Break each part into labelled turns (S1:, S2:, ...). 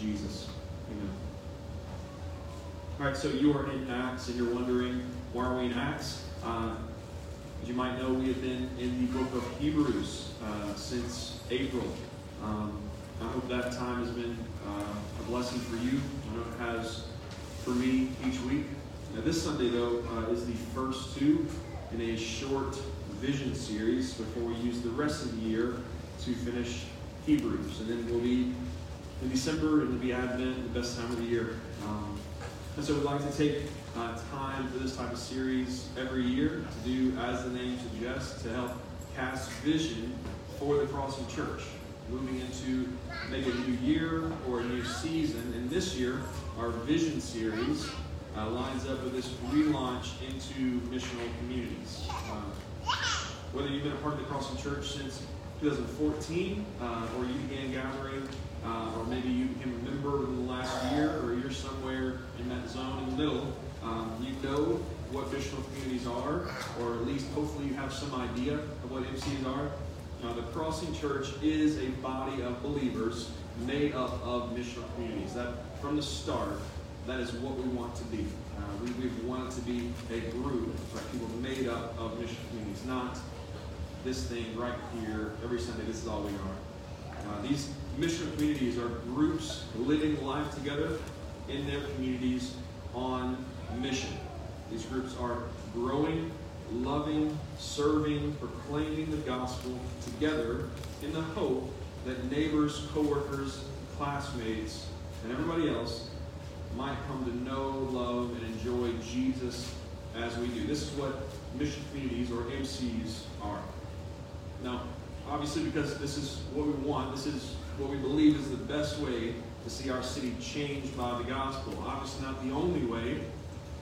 S1: Jesus. Amen. All right, so you are in Acts and you're wondering, why are we in Acts? Uh, as you might know, we have been in the book of Hebrews uh, since April. Um, I hope that time has been uh, a blessing for you. I know it has for me each week. Now, this Sunday, though, uh, is the first two in a short vision series before we use the rest of the year to finish Hebrews. And then we'll be in December, it'll be Advent, the best time of the year. Um, and so we'd like to take uh, time for this type of series every year to do, as the name suggests, to help cast vision for the Crossing Church. Moving into maybe a new year or a new season. And this year, our vision series uh, lines up with this relaunch into missional communities. Uh, whether you've been a part of the Crossing Church since 2014, uh, or you began gathering, uh, or maybe you became a member within the last year, or you're somewhere in that zone in the middle, um, you know what missional communities are, or at least hopefully you have some idea of what MCs are. Uh, the Crossing Church is a body of believers made up of missional communities. That from the start, that is what we want to be. Uh, we, we've wanted to be a group of people made up of mission communities, not this thing right here every Sunday. This is all we are. Uh, these mission communities are groups living life together in their communities on mission. These groups are growing, loving, serving, proclaiming the gospel together in the hope that neighbors, coworkers, classmates, and everybody else might come to know, love, and enjoy Jesus as we do. This is what mission communities or MCs are. Now, obviously, because this is what we want, this is what we believe is the best way to see our city changed by the gospel. Obviously, not the only way.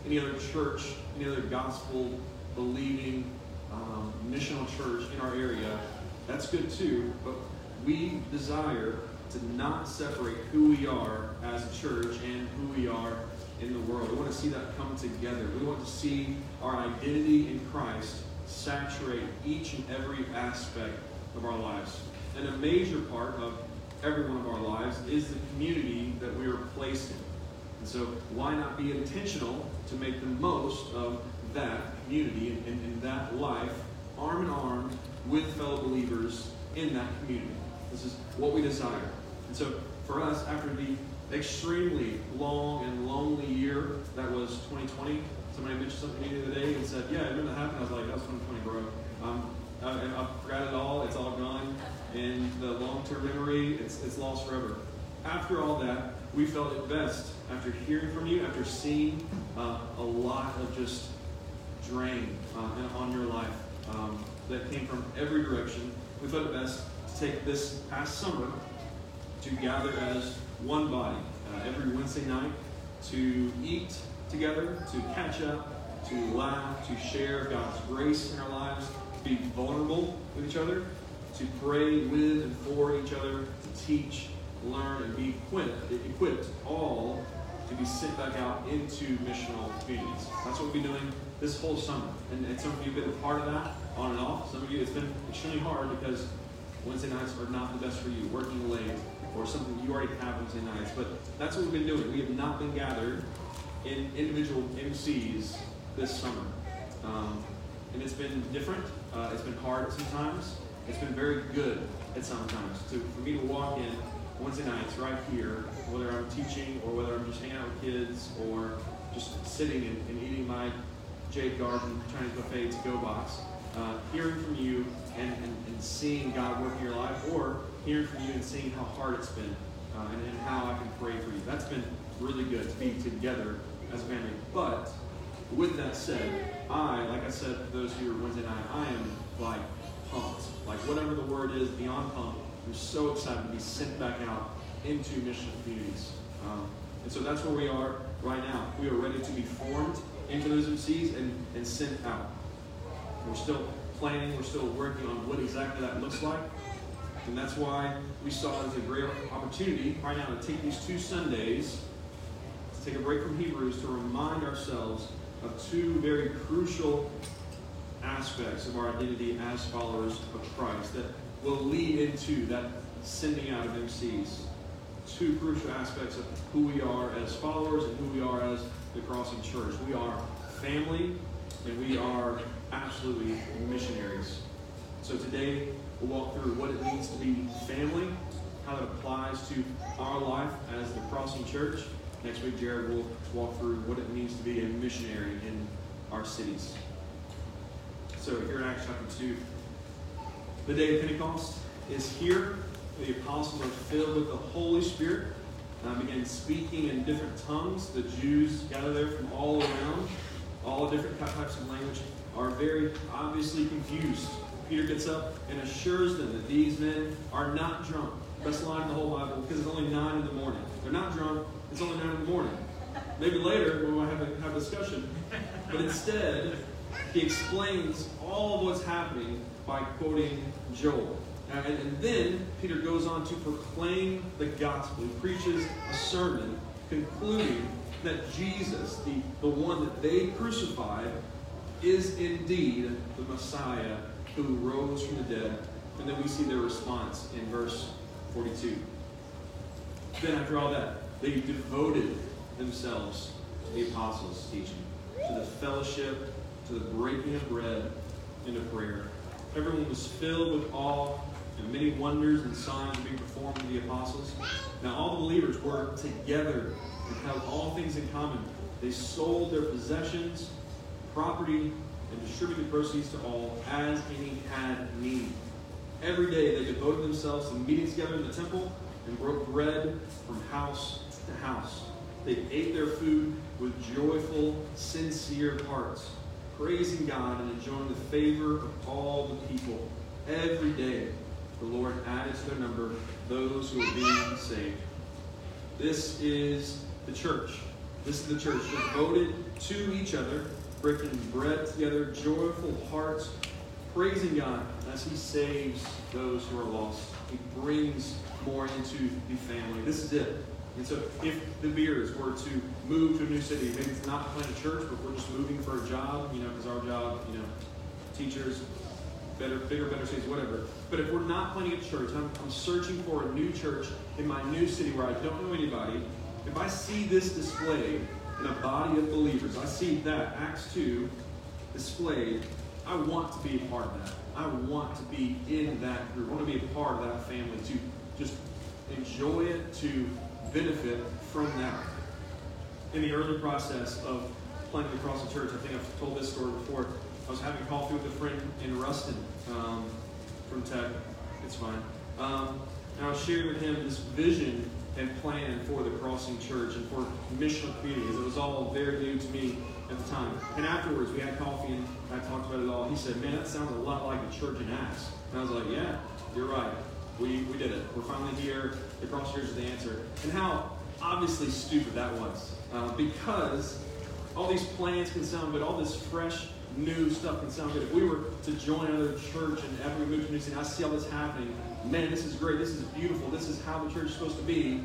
S1: Any other church, any other gospel believing um, missional church in our area, that's good too. But we desire to not separate who we are as a church and who we are in the world. We want to see that come together. We want to see our identity in Christ saturate each and every aspect of our lives. And a major part of every one of our lives is the community that we are placed in. And so, why not be intentional to make the most of that community and, and, and that life, arm in arm with fellow believers in that community? This is what we desire. And so for us, after the extremely long and lonely year that was 2020, somebody mentioned something to me the other day and said, Yeah, I remember that happened. I was like, That was 2020, bro. Um, I, I forgot it all. It's all gone. And the long term memory, it's, it's lost forever. After all that, we felt it best after hearing from you, after seeing uh, a lot of just drain uh, on your life um, that came from every direction. We felt it best to take this past summer to gather as one body uh, every Wednesday night to eat together, to catch up, to laugh, to share God's grace in our lives, to be vulnerable with each other, to pray with and for each other, to teach, learn, and be equipped, equipped all to be sent back out into missional communities. That's what we'll be doing this whole summer. And, and some of you have been a part of that on and off. Some of you, it's been extremely hard because Wednesday nights are not the best for you, working late, or something you already have Wednesday nights. But that's what we've been doing. We have not been gathered in individual MCs this summer. Um, and it's been different. Uh, it's been hard sometimes. It's been very good at sometimes. To, for me to walk in Wednesday nights right here, whether I'm teaching or whether I'm just hanging out with kids or just sitting and, and eating my Jade Garden Chinese buffet to go box, uh, hearing from you and, and, and, seeing God work in your life, or hearing from you and seeing how hard it's been uh, and, and how I can pray for you. That's been really good to be together as a family. But with that said, I, like I said for those who are Wednesday night, I am like pumped. Like whatever the word is, beyond pumped. I'm so excited to be sent back out into mission communities. Um, and so that's where we are right now. We are ready to be formed into those MCs and, and sent out. We're still planning, we're still working on what exactly that looks like. And that's why we saw it as a great opportunity right now to take these two Sundays, to take a break from Hebrews, to remind ourselves of two very crucial aspects of our identity as followers of Christ that will lead into that sending out of MCs. two crucial aspects of who we are as followers and who we are as the Crossing Church. We are family and we are absolutely missionaries. So today we'll walk through what it means to be family, how that applies to our life as the Crossing Church. Next week, Jared will walk through what it means to be a missionary in our cities. So here in Acts chapter 2, the day of Pentecost is here. The apostles are filled with the Holy Spirit, uh, began speaking in different tongues. The Jews gather there from all around, all different types of language, are very obviously confused. Peter gets up and assures them that these men are not drunk. Best line in the whole Bible because it's only 9 in the morning. They're not drunk, it's only 9 in the morning. Maybe later we might have a, have a discussion. But instead, he explains all of what's happening by quoting Joel. And, and then Peter goes on to proclaim the gospel. He preaches a sermon concluding that Jesus, the, the one that they crucified, is indeed the Messiah who rose from the dead. And then we see their response in verse 42. Then, after all that, they devoted themselves to the apostles' teaching, to the fellowship, to the breaking of bread, and to prayer. Everyone was filled with awe, and many wonders and signs were being performed to the apostles. Now, all the believers were together and held all things in common. They sold their possessions, property, and distributed proceeds to all as any had need. Every day they devoted themselves to meeting together in the temple and broke bread from house to house. They ate their food with joyful, sincere hearts, praising God and enjoying the favor of all the people. Every day the Lord added to their number those who were being saved. This is the church. This is the church devoted to each other, breaking bread together, joyful hearts, praising God as He saves those who are lost. He brings more into the family. This is it. And so, if the Beers were to move to a new city, maybe it's not to plant a church, but we're just moving for a job, you know, because our job, you know, teachers, better, bigger, better cities, whatever. But if we're not planning a church, I'm, I'm searching for a new church in my new city where I don't know anybody. If I see this displayed in a body of believers, I see that Acts 2 displayed, I want to be a part of that. I want to be in that group. I want to be a part of that family, to just enjoy it, to benefit from that. In the early process of planting across the church, I think I've told this story before. I was having coffee with a friend in Ruston um, from Tech. It's fine. Um, and I was sharing with him this vision and plan for the Crossing Church and for missional communities. It was all very new to me at the time. And afterwards, we had coffee and I talked about it all. He said, Man, that sounds a lot like the church in Acts. And I was like, Yeah, you're right. We, we did it. We're finally here. The Crossing Church is the answer. And how obviously stupid that was. Uh, because all these plans can sound good, all this fresh, new stuff can sound good. If we were to join another church and after we move to new city, I see all this happening. Man, this is great. This is beautiful. This is how the church is supposed to be.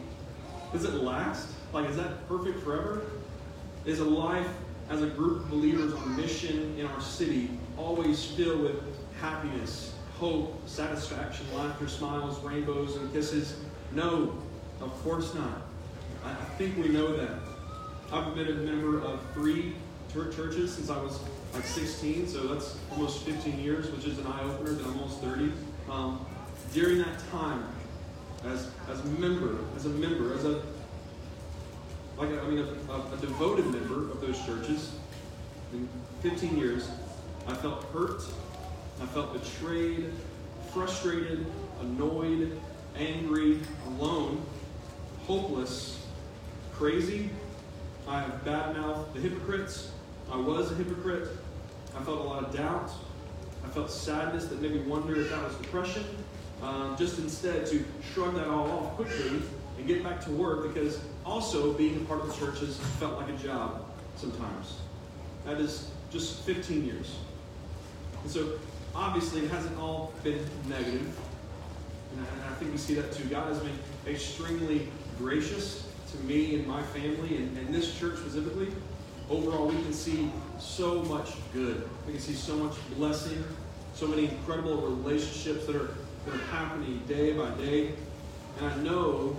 S1: Does it last? Like, is that perfect forever? Is a life as a group of believers on mission in our city always filled with happiness, hope, satisfaction, laughter, smiles, rainbows, and kisses? No, of course not. I, think we know that. I've been a member of three churches since I was like 16, so that's almost 15 years, which is an eye opener. Then almost 30. Um, during that time, as as a member, as a member, as a like a, I mean a, a, a devoted member of those churches, in 15 years, I felt hurt, I felt betrayed, frustrated, annoyed, angry, alone, hopeless, crazy. I have badmouthed the hypocrites. I was a hypocrite. I felt a lot of doubt. I felt sadness that made me wonder if that was depression. Um, just instead to shrug that all off quickly and get back to work because also being a part of the church has felt like a job sometimes. That is just 15 years. And so obviously it hasn't all been negative. And I, think we see that too. God has been extremely gracious to me and my family and, and this church specifically. Overall, we can see so much good. We can see so much blessing, so many incredible relationships that are, that are happening day by day. And I know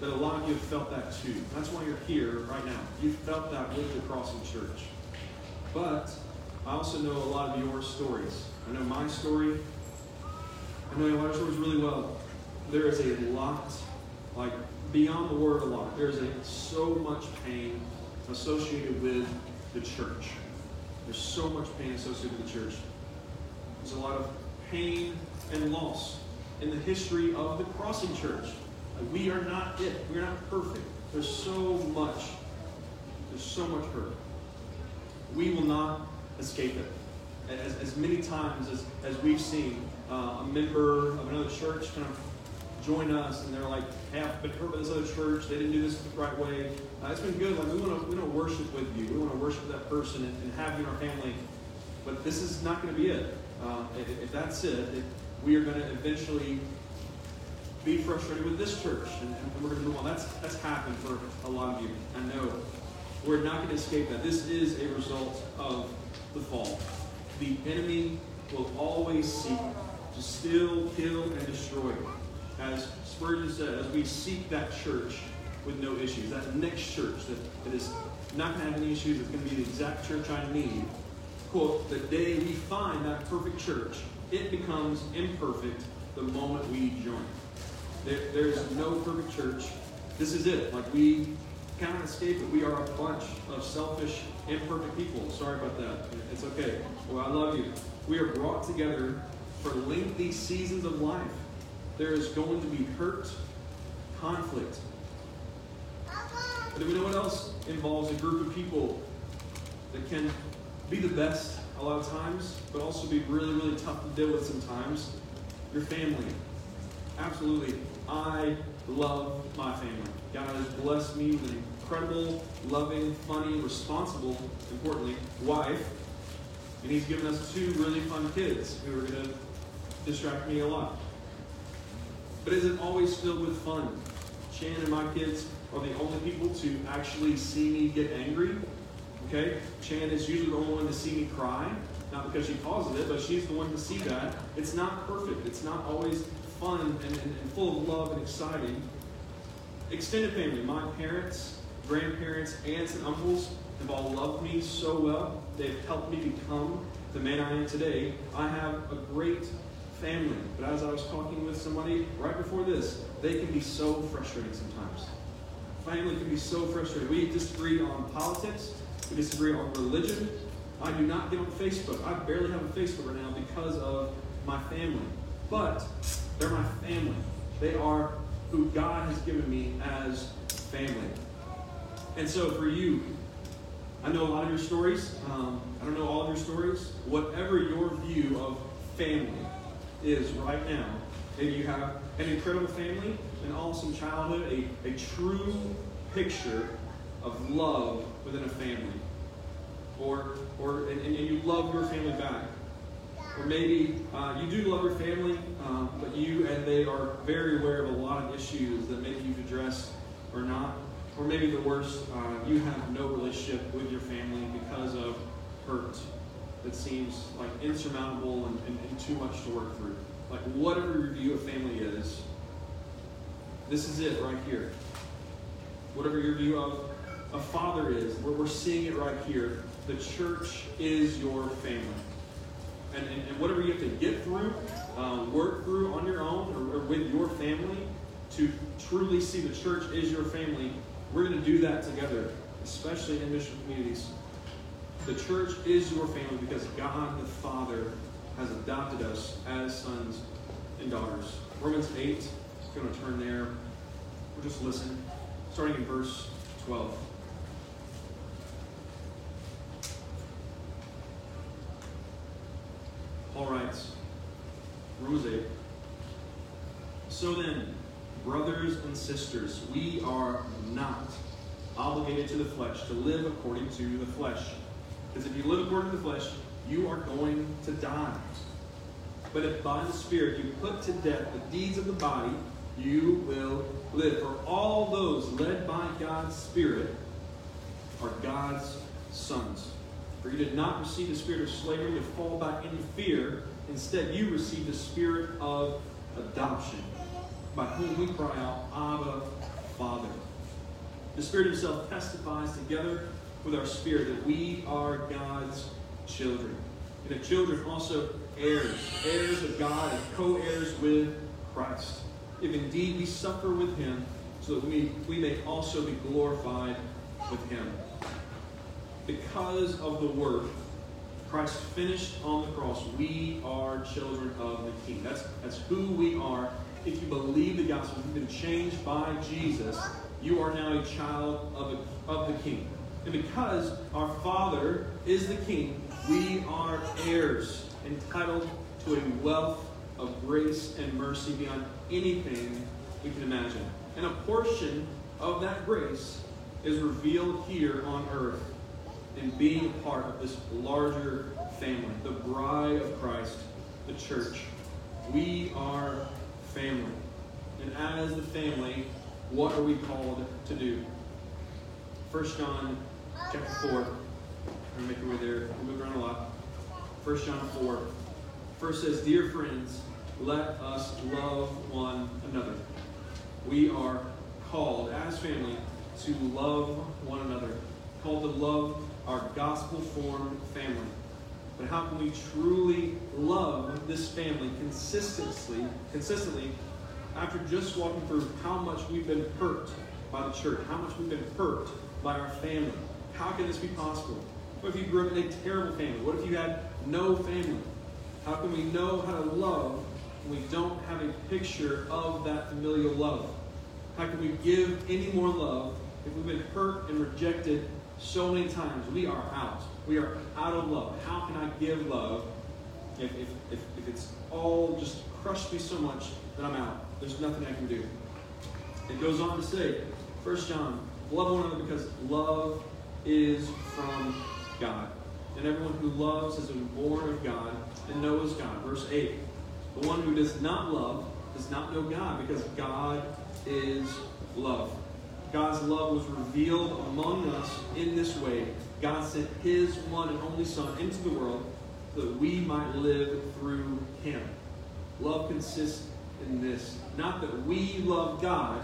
S1: that a lot of you have felt that too. That's why you're here right now. You've felt that with the Crossing Church. But I also know a lot of your stories. I know my story. I know a lot of stories really well. There is a lot, like beyond the word a lot, there is a, so much pain associated with the church. There's so much pain associated with the church. There's a lot of pain and loss in the history of the Crossing Church. We are not it. We're not perfect. There's so much. There's so much hurt. We will not escape it. As, as many times as, as we've seen uh, a member of another church kind of join us and they're like, hey, I've been hurt by this other church. They didn't do this the right way. Uh, it's been good. Like we want to we worship with you. We want to worship that person and, and, have you in our family. But this is not going to be it. Uh, if, if, that's it, it we are going to eventually be frustrated with this church, and, and we're going to move on. That's that's happened for a lot of you. I know. We're not going to escape that. This is a result of the fall. The enemy will always seek to steal, kill, and destroy. As Spurgeon said, as we seek that church with no issues, that next church that, that is not going to have any issues, it's going to be the exact church I need. Quote, the day we find that perfect church, it becomes imperfect the moment we join. There, there's no perfect church. This is it. Like we cannot escape it. We are a bunch of selfish, imperfect people. Sorry about that. It's okay. Well, I love you. We are brought together for lengthy seasons of life. There is going to be hurt, conflict. But do we know what else involves a group of people that can be the best a lot of times, but also be really, really tough to deal with sometimes? Your family. Absolutely. I love my family. God has blessed me with an incredible, loving, funny, responsible, importantly, wife. And He's given us two really fun kids who are going to distract me a lot. But is it always filled with fun? Shan and my kids are the only people to actually see me get angry. Okay? Chan is usually the only one to see me cry. Not because she causes it, but she's the one to see that. It's not perfect. It's not always fun and, and, and full of love and exciting. Extended family, my parents, grandparents, aunts, and uncles have all loved me so well. They've helped me become the man I am today. I have a great family. But as I was talking with somebody right before this, they can be so frustrating sometimes. Family can be so frustrating. We disagree on politics, we disagree on religion. I do not get on Facebook. I barely have a Facebook right now because of my family. But they're my family. They are who God has given me as family. And so for you, I know a lot of your stories. Um, I don't know all of your stories. Whatever your view of family is right now, maybe you have an incredible family, an awesome childhood, a, a true picture of love within a family. Or, or and, and you love your family back. Or maybe uh, you do love your family, um, but you and they are very aware of a lot of issues that maybe you've addressed or not. Or maybe the worst, uh, you have no relationship with your family because of hurt that seems like insurmountable and, and, and too much to work through. Like whatever your view of family is, this is it right here. Whatever your view of a father is, we're, we're seeing it right here. The church is your family and, and, and, whatever you have to get through, um, work through on your own or, or, with your family to truly see the church is your family, we're going to do that together, especially in mission communities. The church is your family because God the Father has adopted us as sons and daughters. Romans 8, if you want to turn there, we'll just listen, starting in verse 12. Writes, Romans 8. So then, brothers and sisters, we are not obligated to the flesh to live according to the flesh. Because if you live according to the flesh, you are going to die. But if by the Spirit you put to death the deeds of the body, you will live. For all those led by God's Spirit are God's sons. For you did not receive the spirit of slavery to fall back into fear. Instead, you received the spirit of adoption, by whom we cry out, Abba, Father. The Spirit Himself testifies together with our spirit that we are God's children. And the children also heirs, heirs of God and co heirs with Christ. If indeed we suffer with Him, so that we, we may also be glorified with Him. Because of the work Christ finished on the cross, we are children of the King. That's, that's who we are. If you believe the gospel, you've been changed by Jesus, you are now a child of, a, of the King. And because our Father is the King, we are heirs, entitled to a wealth of grace and mercy beyond anything we can imagine. And a portion of that grace is revealed here on earth in being a part of this larger family, the bride of Christ, the church. We are family. And as the family, what are we called to do? 1 John chapter 4. I'm going to make our way there. We move around a lot. 1 John 4. First says, Dear friends, let us love one another. We are called, as family, to love one another. Called to love our gospel formed family. But how can we truly love this family consistently, consistently after just walking through how much we've been hurt by the church, how much we've been hurt by our family? How can this be possible? What if you grew up in a terrible family? What if you had no family? How can we know how to love when we don't have a picture of that familial love? How can we give any more love if we've been hurt and rejected so many times? We are out. We are out of love. How can I give love if, if, if, if it's all just crushed me so much that I'm out? There's nothing I can do. It goes on to say, 1 John, love one another because love is from God. And everyone who loves has been born of God and knows God. Verse 8 The one who does not love does not know God because God is love. God's love was revealed among us in this way. God sent his one and only Son into the world so that we might live through him. Love consists in this not that we love God,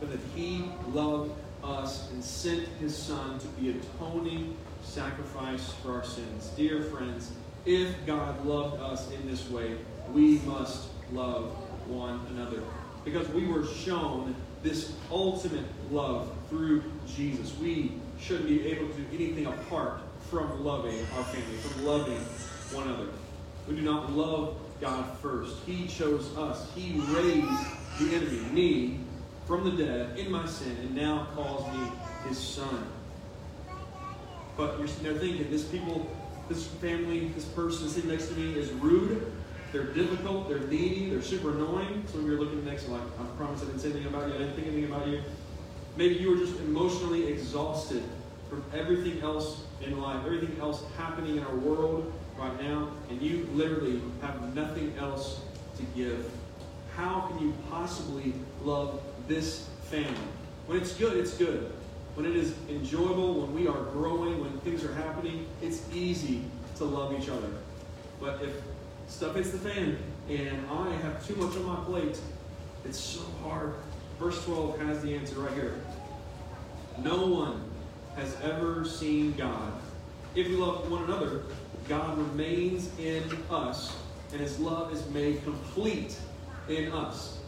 S1: but that he loved us and sent his Son to be atoning sacrifice for our sins. Dear friends, if God loved us in this way, we must love one another. Because we were shown this ultimate love through Jesus. We shouldn't be able to do anything apart from loving our family, from loving one another. We do not love God first. He chose us. He raised the enemy, me, from the dead in my sin, and now calls me his son. But you're sitting there thinking, this people, this family, this person sitting next to me is rude. They're difficult. They're needy. They're super annoying. Some of you are looking next like, I promise I didn't say anything about you. I didn't think anything about you. Maybe you were just emotionally exhausted from everything else in life, everything else happening in our world right now, and you literally have nothing else to give. How can you possibly love this family? When it's good, it's good. When it is enjoyable, when we are growing, when things are happening, it's easy to love each other. But if stuff hits the fan and I have too much on my plate, it's so hard. Verse 12 has the answer right here. No one has ever seen God. If we love one another, God remains in us, and his love is made complete in us.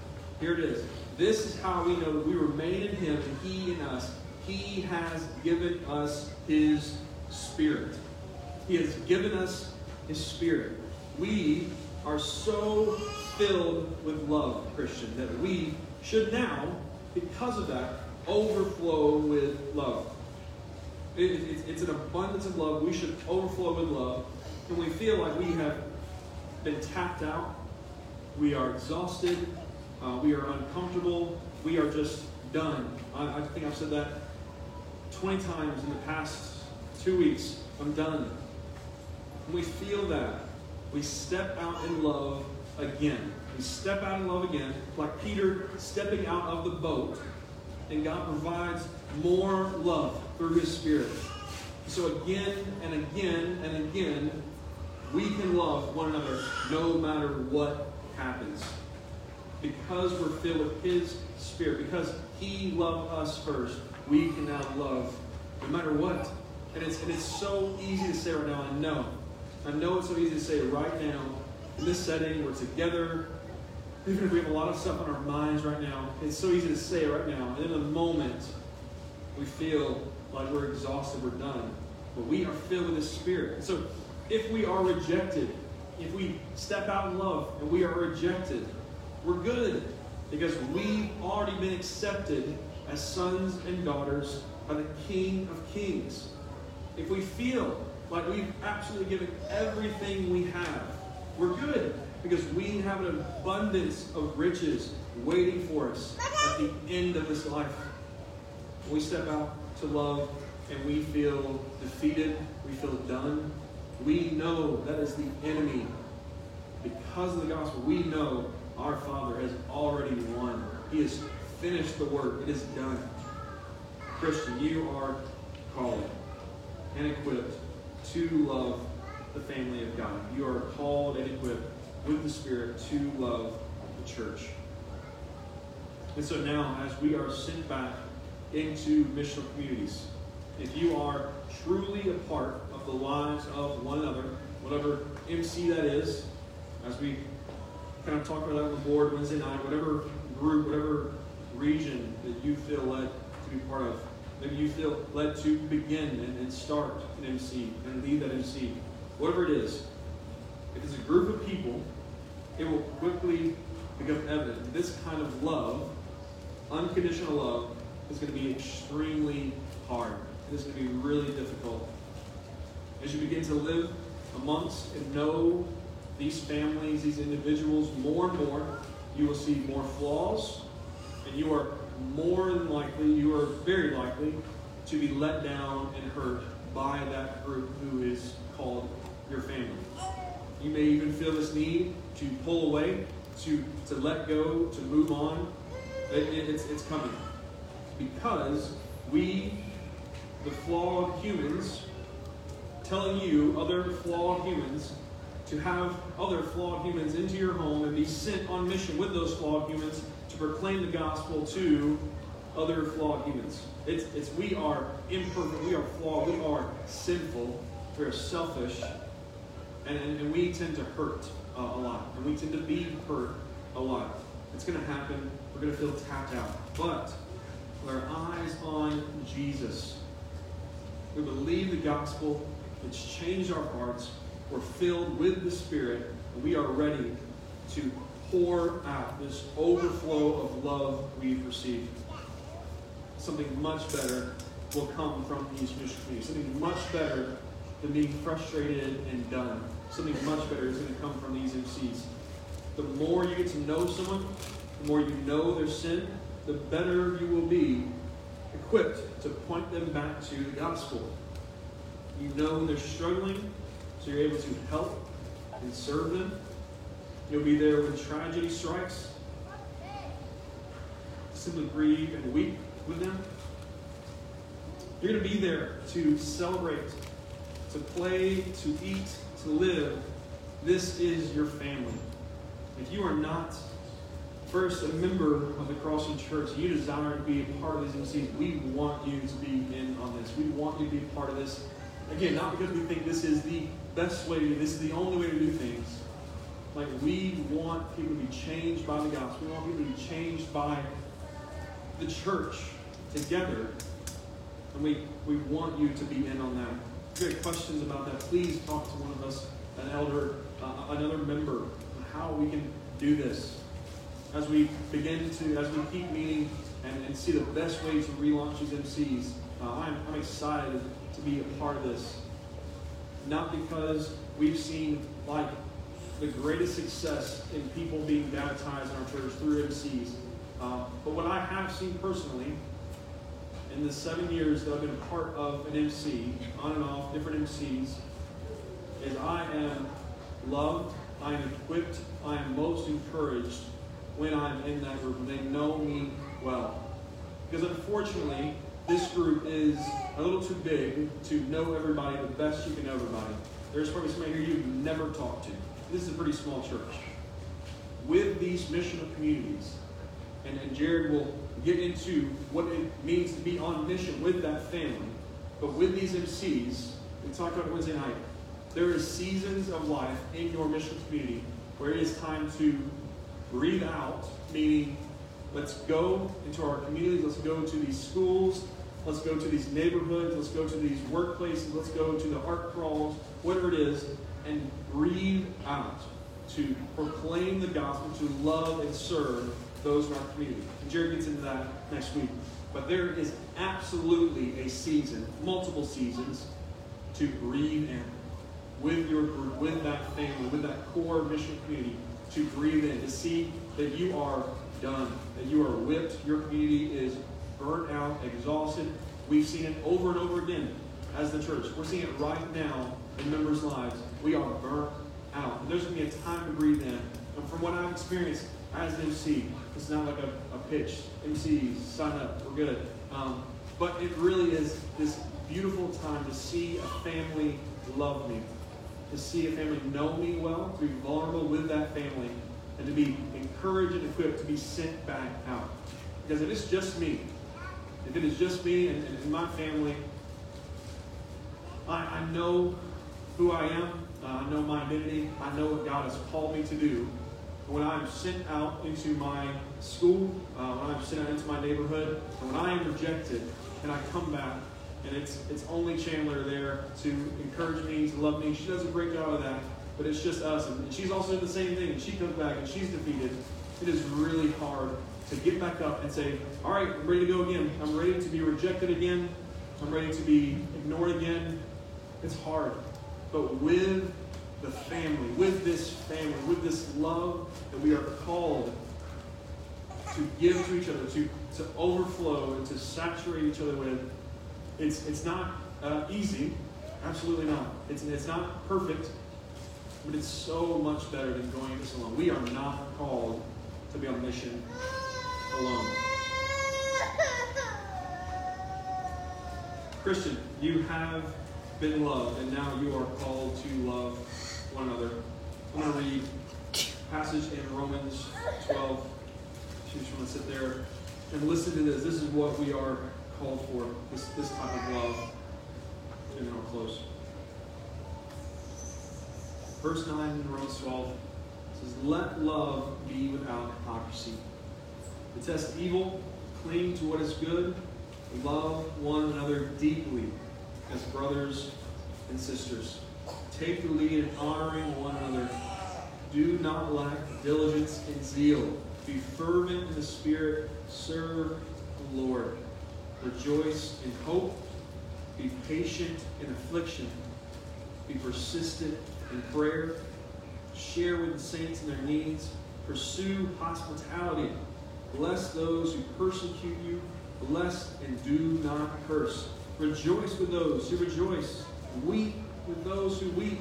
S1: Here it is. This is how we know that we remain in him and he in us. He has given us His Spirit. He has given us His Spirit. We are so filled with love, Christian, that we should now, because of that, overflow with love. It, it, it's an abundance of love. We should overflow with love. When we feel like we have been tapped out, we are exhausted, uh, we are uncomfortable, we are just done. I, I think I've said that 20 times in the past two weeks. I'm done. When we feel that, we step out in love again. We step out in love again, like Peter stepping out of the boat, and God provides more love through His Spirit. So again and again and again, we can love one another no matter what happens. Because we're filled with His Spirit, because He loved us first. We can now love no matter what. And it's, and it's so easy to say right now, I know. I know it's so easy to say right now, in this setting, we're together, even if we have a lot of stuff on our minds right now, it's so easy to say right now. And in a moment, we feel like we're exhausted, we're done. But we are filled with the Spirit. So if we are rejected, if we step out in love and we are rejected, we're good because we've already been accepted as sons and daughters by the King of Kings. If we feel like we've absolutely given everything we have, we're good because we have an abundance of riches waiting for us at the end of this life. We step out to love and we feel defeated, we feel done, we know that is the enemy. Because of the gospel, we know our Father has already won. He has finished the work. It is done. Christian, you are called and equipped to love the family of God. You are called and equipped with the Spirit to love the church. And so now, as we are sent back into missional communities, if you are truly a part of the lives of one another, whatever MC that is, as we kind of talked about that on the board Wednesday night, whatever group, whatever region that you feel led to be part of, maybe you feel led to begin and, and start an MC and lead that MC, whatever it is, if it's a group of people, it will quickly become evident this kind of love, unconditional love, is going to be extremely hard. It is going to be really difficult. As you begin to live amongst and know these families, these individuals more and more, you will see more flaws, and you are more than likely, you are very likely to be let down and hurt by that group who is called your family. You may even feel this need to pull away, to, to let go, to move on. It, it, it's, it's coming. Because we, the flawed humans, telling you, other flawed humans, to have other flawed humans into your home and be sent on mission with those flawed humans proclaim the gospel to other flawed humans. It's, it's we are imperfect, we are flawed, we are sinful, we are selfish, and, and, we tend to hurt uh, a lot, and we tend to be hurt a lot. It's going to happen. We're going to feel tapped out. But with our eyes on Jesus, we believe the gospel. It's changed our hearts. We're filled with the Spirit, and we are ready to pour out this overflow of love we've received. Something much better will come from these mission. Something much better than being frustrated and done. Something much better is going to come from these MCs. The more you get to know someone, the more you know their sin, the better you will be equipped to point them back to the gospel. You know they're struggling, so you're able to help and serve them. You'll be there when tragedy strikes. Simply grieve and weep with them. You're going to be there to celebrate, to play, to eat, to live. This is your family. If you are not first a member of the Crossing Church, you desire to be a part of these MCs, we want you to be in on this. We want you to be a part of this. Again, not because we think this is the best way to do this is the only way to do things. Like we want people to be changed by the gospel. We want people to be changed by the church together. And we, we want you to be in on that. If you have questions about that, please talk to one of us, an elder, uh, another member, on how we can do this. As we begin to, as we keep meeting and, and see the best way to relaunch these MCs, uh, I'm, I'm excited to be a part of this. Not because we've seen like the greatest success in people being baptized in our church through MCs, uh, but what I have seen personally in the seven years that I've been a part of an MC, on and off, different MCs, is I am loved, I am equipped, I am most encouraged when I'm in that group and they know me well. Because unfortunately, this group is a little too big to know everybody the best you can know everybody. There's probably somebody here you've never talked to. This is a pretty small church. With these missional communities, and, and Jared will get into what it means to be on mission with that family. But with these MCs, we talked about Wednesday night, there are seasons of life in your mission community where it is time to breathe out, meaning let's go into our communities, let's go to these schools, let's go to these neighborhoods, let's go to these workplaces, let's go to the art crawls, whatever it is, and breathe out to proclaim the gospel, to love and serve those in our community. And Jared gets into that next week. But there is absolutely a season, multiple seasons, to breathe in with your group, with that family, with that core mission community, to breathe in, to see that you are done, that you are whipped, your community is burnt out, exhausted. We've seen it over and over again as the church. We're seeing it right now in members' lives. We are burnt out. And there's going to be a time to breathe in. And from what I've experienced as an MC, it's not like a, a pitch. MCs, sign up, we're good. Um, but it really is this beautiful time to see a family love me, to see a family know me well, to be vulnerable with that family, and to be encouraged and equipped to be sent back out. Because if it's just me, if it is just me and, and my family, I, I know who I am. Uh, I know my identity. I know what God has called me to do. When I'm sent out into my school, uh, when I'm sent out into my neighborhood, when I am rejected, and I come back, and it's it's only Chandler there to encourage me, to love me. She does a great job of that, but it's just us, and she's also doing the same thing. She comes back and she's defeated. It is really hard to get back up and say, All right, I'm ready to go again. I'm ready to be rejected again. I'm ready to be ignored again. It's hard. But with the family, with this family, with this love that we are called to give to each other, to, to overflow and to saturate each other with, it's, it's not uh, easy. Absolutely not. It's, it's not perfect, but it's so much better than going this alone. We are not called to be on mission alone. Christian, you have been loved, and now you are called to love one another. I'm going to read passage in Romans 12. You just want to sit there and listen to this. This is what we are called for, this, this type of love. And then I'll close. Verse 9 in Romans 12 says, Let love be without hypocrisy. Detest evil, cling to what is good, love one another deeply as brothers and sisters. Take the lead in honoring one another. Do not lack diligence and zeal. Be fervent in the Spirit. Serve the Lord. Rejoice in hope. Be patient in affliction. Be persistent in prayer. Share with the saints in their needs. Pursue hospitality. Bless those who persecute you. Bless and do not curse. Rejoice with those who rejoice. Weep with those who weep.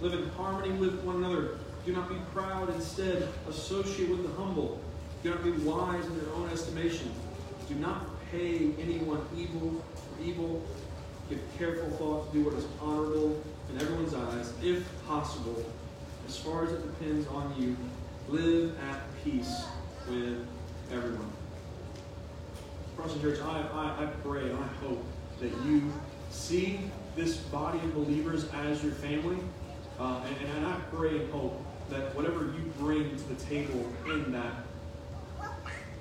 S1: Live in harmony with one another. Do not be proud. Instead, associate with the humble. Do not be wise in their own estimation. Do not pay anyone evil for evil. Give careful thought to do what is honorable in everyone's eyes, if possible. As far as it depends on you, live at peace with everyone. Crossing Church, I, I, I pray and I hope that you see this body of believers as your family. Uh, and, and I pray and hope that whatever you bring to the table in that,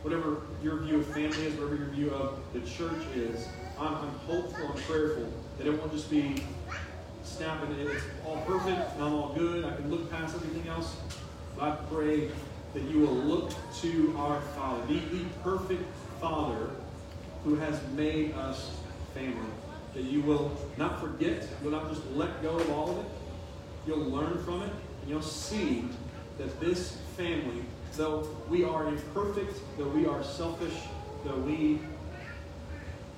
S1: whatever your view of family is, whatever your view of the church is, I'm, I'm hopeful and prayerful that it won't just be snapping, it's all perfect and I'm all good, I can look past everything else. But I pray that you will look to our Father, the, the perfect Father who has made us family. That you will not forget, you'll not just let go of all of it, you'll learn from it, and you'll see that this family, though we are imperfect, though we are selfish, though we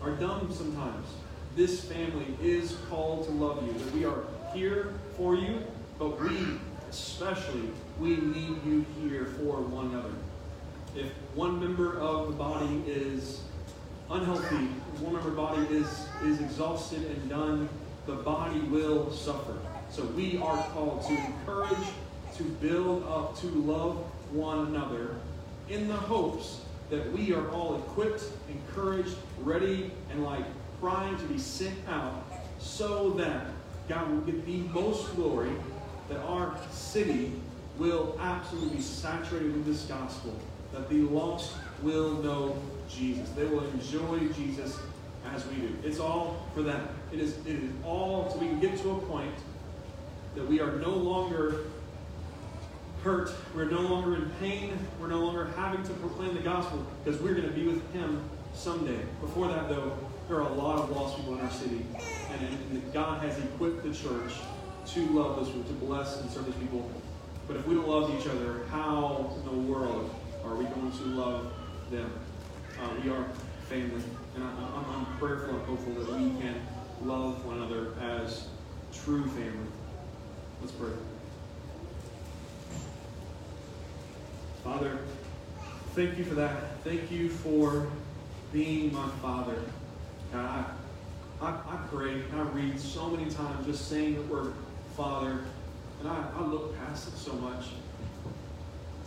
S1: are dumb sometimes, this family is called to love you. That we are here for you, but we, especially, we need you here for one another. If one member of the body is unhealthy, one member of the body is, is exhausted and done, the body will suffer. So we are called to encourage, to build up, to love one another in the hopes that we are all equipped, encouraged, ready, and like primed to be sent out so that God will get the most glory, that our city will absolutely be saturated with this gospel, that the lost will know Jesus. They will enjoy Jesus as we do. It's all for them. It is, it is all so we can get to a point that we are no longer hurt. We're no longer in pain. We're no longer having to proclaim the gospel because we're going to be with Him someday. Before that, though, there are a lot of lost people in our city. And, and God has equipped the church to love those people, to bless and serve those people. But if we don't love each other, how in the world are we going to love them? Uh, we are family. And I, I'm, I'm prayerful and hopeful that we can love one another as true family. Let's pray. Father, thank you for that. Thank you for being my Father. God, I, I, I pray, I read so many times just saying the word Father, and I, I look past it so much.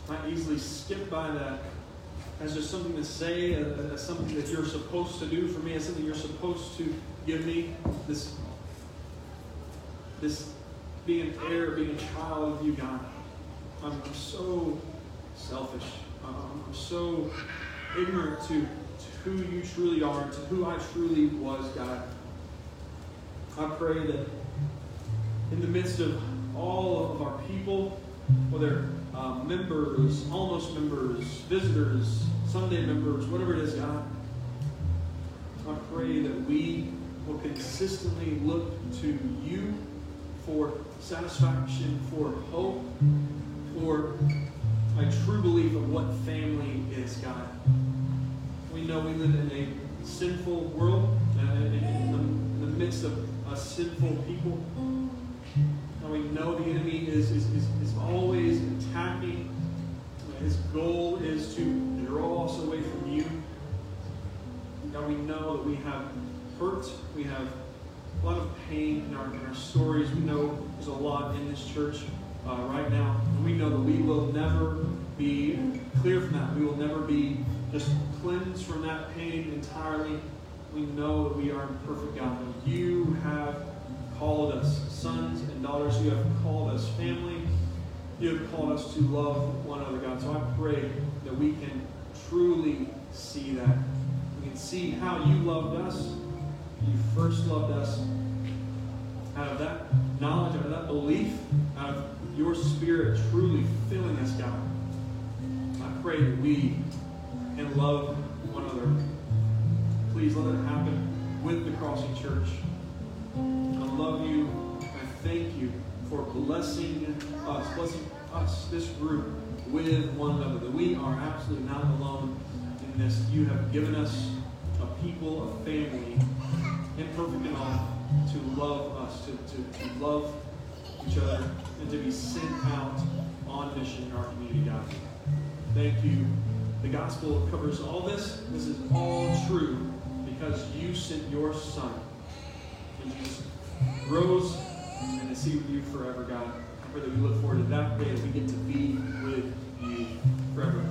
S1: I easily skip by that as just something to say, uh, uh, as something that you're supposed to do for me, as something you're supposed to give me. This, this being an heir, being a child of you, God. I'm, I'm so selfish. I'm so ignorant to, to who you truly are, to who I truly was, God. I pray that in the midst of all of our people, whether um, members, almost members, visitors, Sunday members, whatever it is, God, I pray that we will consistently look to you for satisfaction, for hope, for a true belief of what family is, God. We know we live in a sinful world, uh, in, the, in, the, midst of a sinful people. And we know the enemy is, is, is, is always attacking. His goal is to draw us away from you. God, we know that we have hurt, we have a lot of pain in our, in our stories. We know there's a lot in this church uh, right now. And we know that we will never be clear from that. We will never be just cleansed from that pain entirely. We know that we are imperfect, God. You have called us sons and daughters. You have called us family. You have called us to love one another, God. So I pray that we can truly see that. We can see how you loved us. You first loved us. Out of that knowledge, out of that belief, out of your spirit truly filling us, God. I pray that we can love one another. Please let it happen with the Crossing Church. I love you. I thank you for blessing us, blessing us, this group, with one another. That we are absolutely not alone in this. You have given us a people, a family, imperfect and all, to love us, to, to, to love each other, and to be sent out on mission in our community, God. Thank you. The gospel covers all this. This is all true because you sent your son. Rose and to see with you forever, God. I pray that we look forward to that day that we get to be with you forever.